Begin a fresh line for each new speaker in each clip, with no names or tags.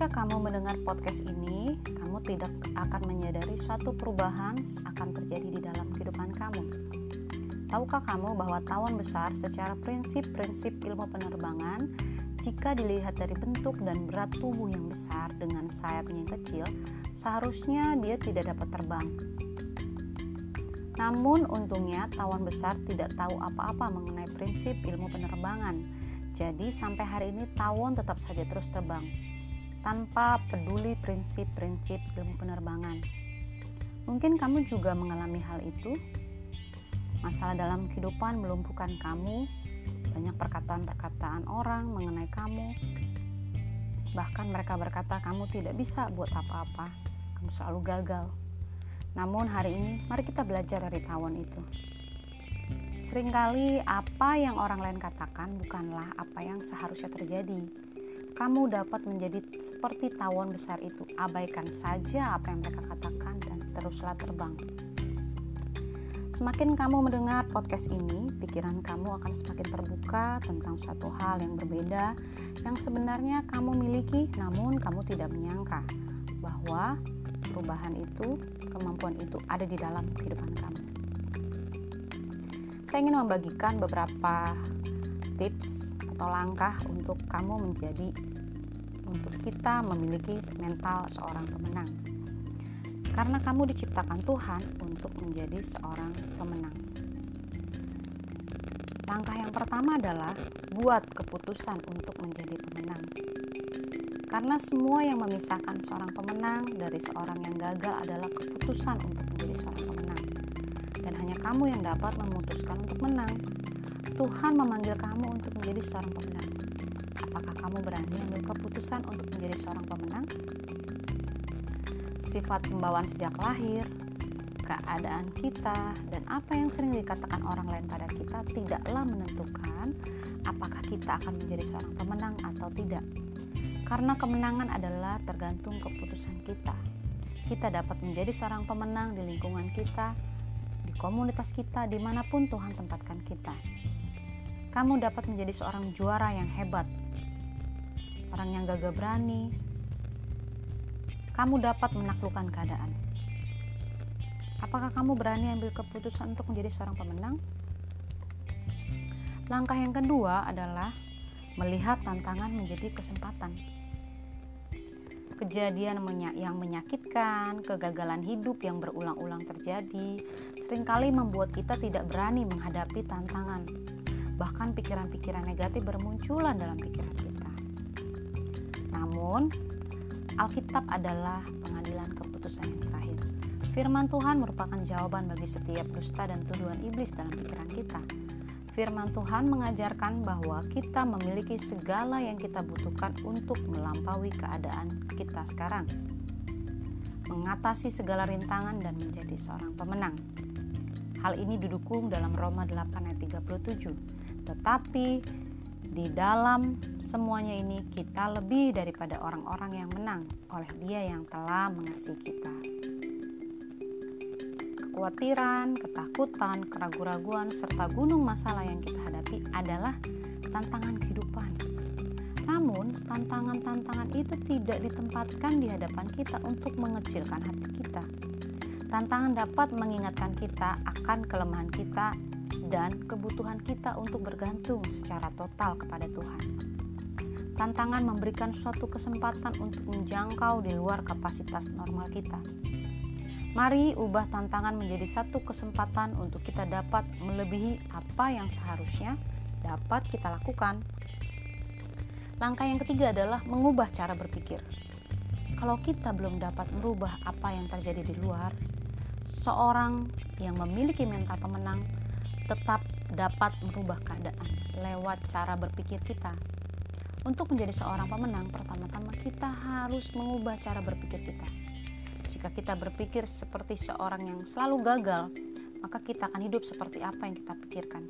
Ketika kamu mendengar podcast ini, kamu tidak akan menyadari suatu perubahan akan terjadi di dalam kehidupan kamu. Tahukah kamu bahwa tawon besar secara prinsip-prinsip ilmu penerbangan jika dilihat dari bentuk dan berat tubuh yang besar dengan sayapnya yang kecil, seharusnya dia tidak dapat terbang. Namun untungnya tawon besar tidak tahu apa-apa mengenai prinsip ilmu penerbangan. Jadi sampai hari ini tawon tetap saja terus terbang tanpa peduli prinsip-prinsip ilmu penerbangan. Mungkin kamu juga mengalami hal itu. Masalah dalam kehidupan melumpuhkan kamu, banyak perkataan-perkataan orang mengenai kamu. Bahkan mereka berkata kamu tidak bisa buat apa-apa, kamu selalu gagal. Namun hari ini mari kita belajar dari tawon itu. Seringkali apa yang orang lain katakan bukanlah apa yang seharusnya terjadi kamu dapat menjadi seperti tawon besar itu. Abaikan saja apa yang mereka katakan dan teruslah terbang. Semakin kamu mendengar podcast ini, pikiran kamu akan semakin terbuka tentang suatu hal yang berbeda yang sebenarnya kamu miliki, namun kamu tidak menyangka bahwa perubahan itu, kemampuan itu ada di dalam kehidupan kamu. Saya ingin membagikan beberapa tips atau langkah untuk kamu menjadi untuk kita memiliki mental seorang pemenang. Karena kamu diciptakan Tuhan untuk menjadi seorang pemenang. Langkah yang pertama adalah buat keputusan untuk menjadi pemenang. Karena semua yang memisahkan seorang pemenang dari seorang yang gagal adalah keputusan untuk menjadi seorang pemenang. Dan hanya kamu yang dapat memutuskan untuk menang. Tuhan memanggil kamu untuk menjadi seorang pemenang. Apakah kamu berani ambil keputusan untuk menjadi seorang pemenang? Sifat pembawaan sejak lahir, keadaan kita, dan apa yang sering dikatakan orang lain pada kita tidaklah menentukan apakah kita akan menjadi seorang pemenang atau tidak. Karena kemenangan adalah tergantung keputusan kita. Kita dapat menjadi seorang pemenang di lingkungan kita, di komunitas kita, di mana pun Tuhan tempatkan kita. Kamu dapat menjadi seorang juara yang hebat orang yang gagah berani, kamu dapat menaklukkan keadaan. Apakah kamu berani ambil keputusan untuk menjadi seorang pemenang? Langkah yang kedua adalah melihat tantangan menjadi kesempatan. Kejadian yang menyakitkan, kegagalan hidup yang berulang-ulang terjadi, sering kali membuat kita tidak berani menghadapi tantangan. Bahkan pikiran-pikiran negatif bermunculan dalam pikiran kita. Namun, Alkitab adalah pengadilan keputusan yang terakhir. Firman Tuhan merupakan jawaban bagi setiap dusta dan tuduhan iblis dalam pikiran kita. Firman Tuhan mengajarkan bahwa kita memiliki segala yang kita butuhkan untuk melampaui keadaan kita sekarang, mengatasi segala rintangan dan menjadi seorang pemenang. Hal ini didukung dalam Roma 8 ayat 37. Tetapi di dalam Semuanya ini kita lebih daripada orang-orang yang menang oleh Dia yang telah mengasihi kita. Kekhawatiran, ketakutan, keraguan-raguan, serta gunung masalah yang kita hadapi adalah tantangan kehidupan. Namun, tantangan-tantangan itu tidak ditempatkan di hadapan kita untuk mengecilkan hati kita. Tantangan dapat mengingatkan kita akan kelemahan kita dan kebutuhan kita untuk bergantung secara total kepada Tuhan. Tantangan memberikan suatu kesempatan untuk menjangkau di luar kapasitas normal kita. Mari ubah tantangan menjadi satu kesempatan untuk kita dapat melebihi apa yang seharusnya dapat kita lakukan. Langkah yang ketiga adalah mengubah cara berpikir. Kalau kita belum dapat merubah apa yang terjadi di luar, seorang yang memiliki mental pemenang tetap dapat merubah keadaan lewat cara berpikir kita. Untuk menjadi seorang pemenang, pertama-tama kita harus mengubah cara berpikir kita. Jika kita berpikir seperti seorang yang selalu gagal, maka kita akan hidup seperti apa yang kita pikirkan.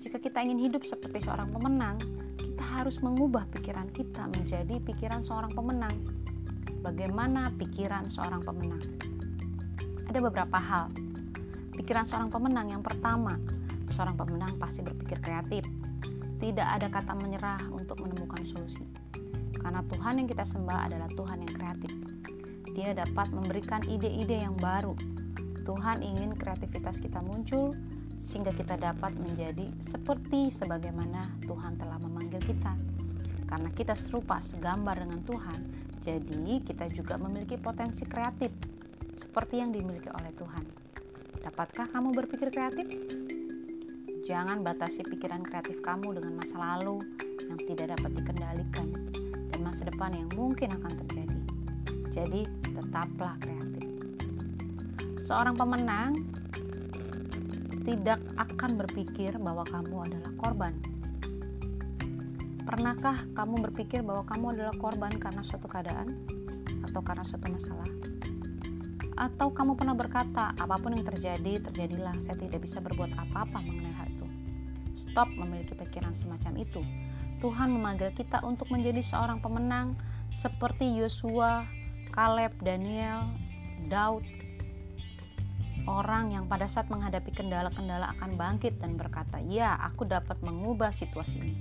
Jika kita ingin hidup seperti seorang pemenang, kita harus mengubah pikiran kita menjadi pikiran seorang pemenang. Bagaimana pikiran seorang pemenang? Ada beberapa hal. Pikiran seorang pemenang yang pertama, seorang pemenang pasti berpikir kreatif, tidak ada kata menyerah untuk menemukan solusi. Karena Tuhan yang kita sembah adalah Tuhan yang kreatif. Dia dapat memberikan ide-ide yang baru. Tuhan ingin kreativitas kita muncul sehingga kita dapat menjadi seperti sebagaimana Tuhan telah memanggil kita. Karena kita serupa segambar dengan Tuhan, jadi kita juga memiliki potensi kreatif seperti yang dimiliki oleh Tuhan. Dapatkah kamu berpikir kreatif? Jangan batasi pikiran kreatif kamu dengan masa lalu yang tidak dapat dikendalikan dan masa depan yang mungkin akan terjadi. Jadi, tetaplah kreatif. Seorang pemenang tidak akan berpikir bahwa kamu adalah korban. Pernahkah kamu berpikir bahwa kamu adalah korban karena suatu keadaan atau karena suatu masalah? Atau kamu pernah berkata, apa pun yang terjadi, terjadilah, saya tidak bisa berbuat apa-apa mengenai. Stop memiliki pikiran semacam itu. Tuhan memanggil kita untuk menjadi seorang pemenang seperti Yosua, Kaleb, Daniel, Daud, orang yang pada saat menghadapi kendala-kendala akan bangkit dan berkata, "Ya, aku dapat mengubah situasi ini."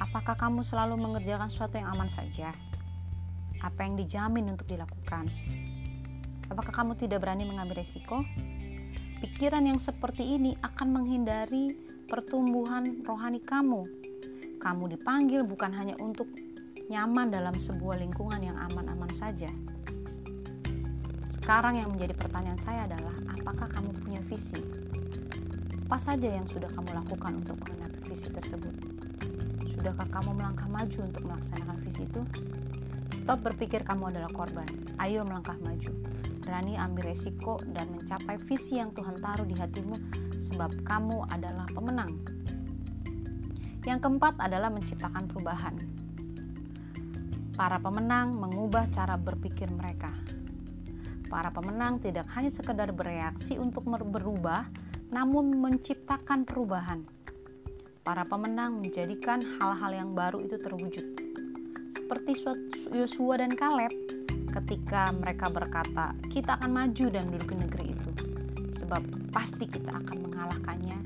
Apakah kamu selalu mengerjakan sesuatu yang aman saja? Apa yang dijamin untuk dilakukan? Apakah kamu tidak berani mengambil resiko? Pikiran yang seperti ini akan menghindari pertumbuhan rohani kamu. Kamu dipanggil bukan hanya untuk nyaman dalam sebuah lingkungan yang aman-aman saja, sekarang yang menjadi pertanyaan saya adalah apakah kamu punya visi? Apa saja yang sudah kamu lakukan untuk mengenai visi tersebut? Sudahkah kamu melangkah maju untuk melaksanakan visi itu? Stop berpikir kamu adalah korban. Ayo melangkah maju. Berani ambil resiko dan mencapai visi yang Tuhan taruh di hatimu sebab kamu adalah pemenang. Yang keempat adalah menciptakan perubahan. Para pemenang mengubah cara berpikir mereka Para pemenang tidak hanya sekedar bereaksi untuk berubah, namun menciptakan perubahan. Para pemenang menjadikan hal-hal yang baru itu terwujud. Seperti Yosua dan Kaleb ketika mereka berkata, kita akan maju dan duduk di negeri itu. Sebab pasti kita akan mengalahkannya.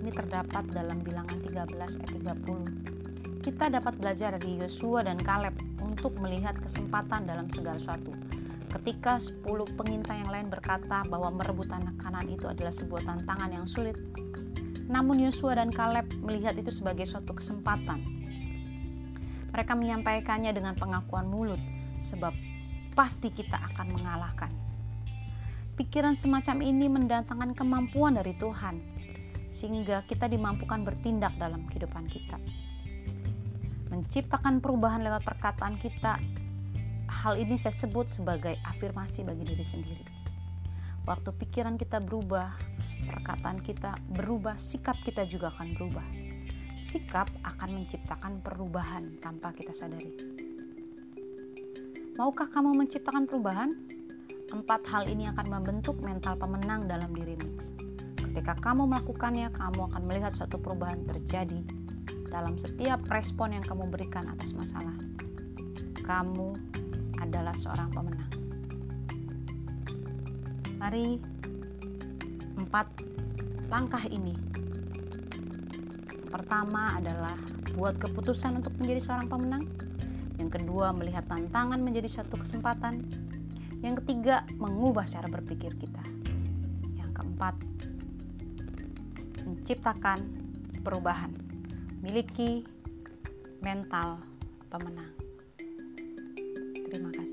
Ini terdapat dalam bilangan 13 ayat 30. Kita dapat belajar dari Yosua dan Kaleb untuk melihat kesempatan dalam segala sesuatu Ketika 10 pengintai yang lain berkata bahwa merebut tanah kanan itu adalah sebuah tantangan yang sulit, namun Yosua dan Kaleb melihat itu sebagai suatu kesempatan. Mereka menyampaikannya dengan pengakuan mulut, sebab pasti kita akan mengalahkan. Pikiran semacam ini mendatangkan kemampuan dari Tuhan, sehingga kita dimampukan bertindak dalam kehidupan kita. Menciptakan perubahan lewat perkataan kita Hal ini saya sebut sebagai afirmasi bagi diri sendiri. Waktu pikiran kita berubah, perkataan kita berubah, sikap kita juga akan berubah. Sikap akan menciptakan perubahan tanpa kita sadari. Maukah kamu menciptakan perubahan? Empat hal ini akan membentuk mental pemenang dalam dirimu. Ketika kamu melakukannya, kamu akan melihat suatu perubahan terjadi dalam setiap respon yang kamu berikan atas masalah. Kamu adalah seorang pemenang. Mari empat langkah ini. Pertama adalah buat keputusan untuk menjadi seorang pemenang. Yang kedua, melihat tantangan menjadi satu kesempatan. Yang ketiga, mengubah cara berpikir kita. Yang keempat, menciptakan perubahan. Miliki mental pemenang. Terima kasih.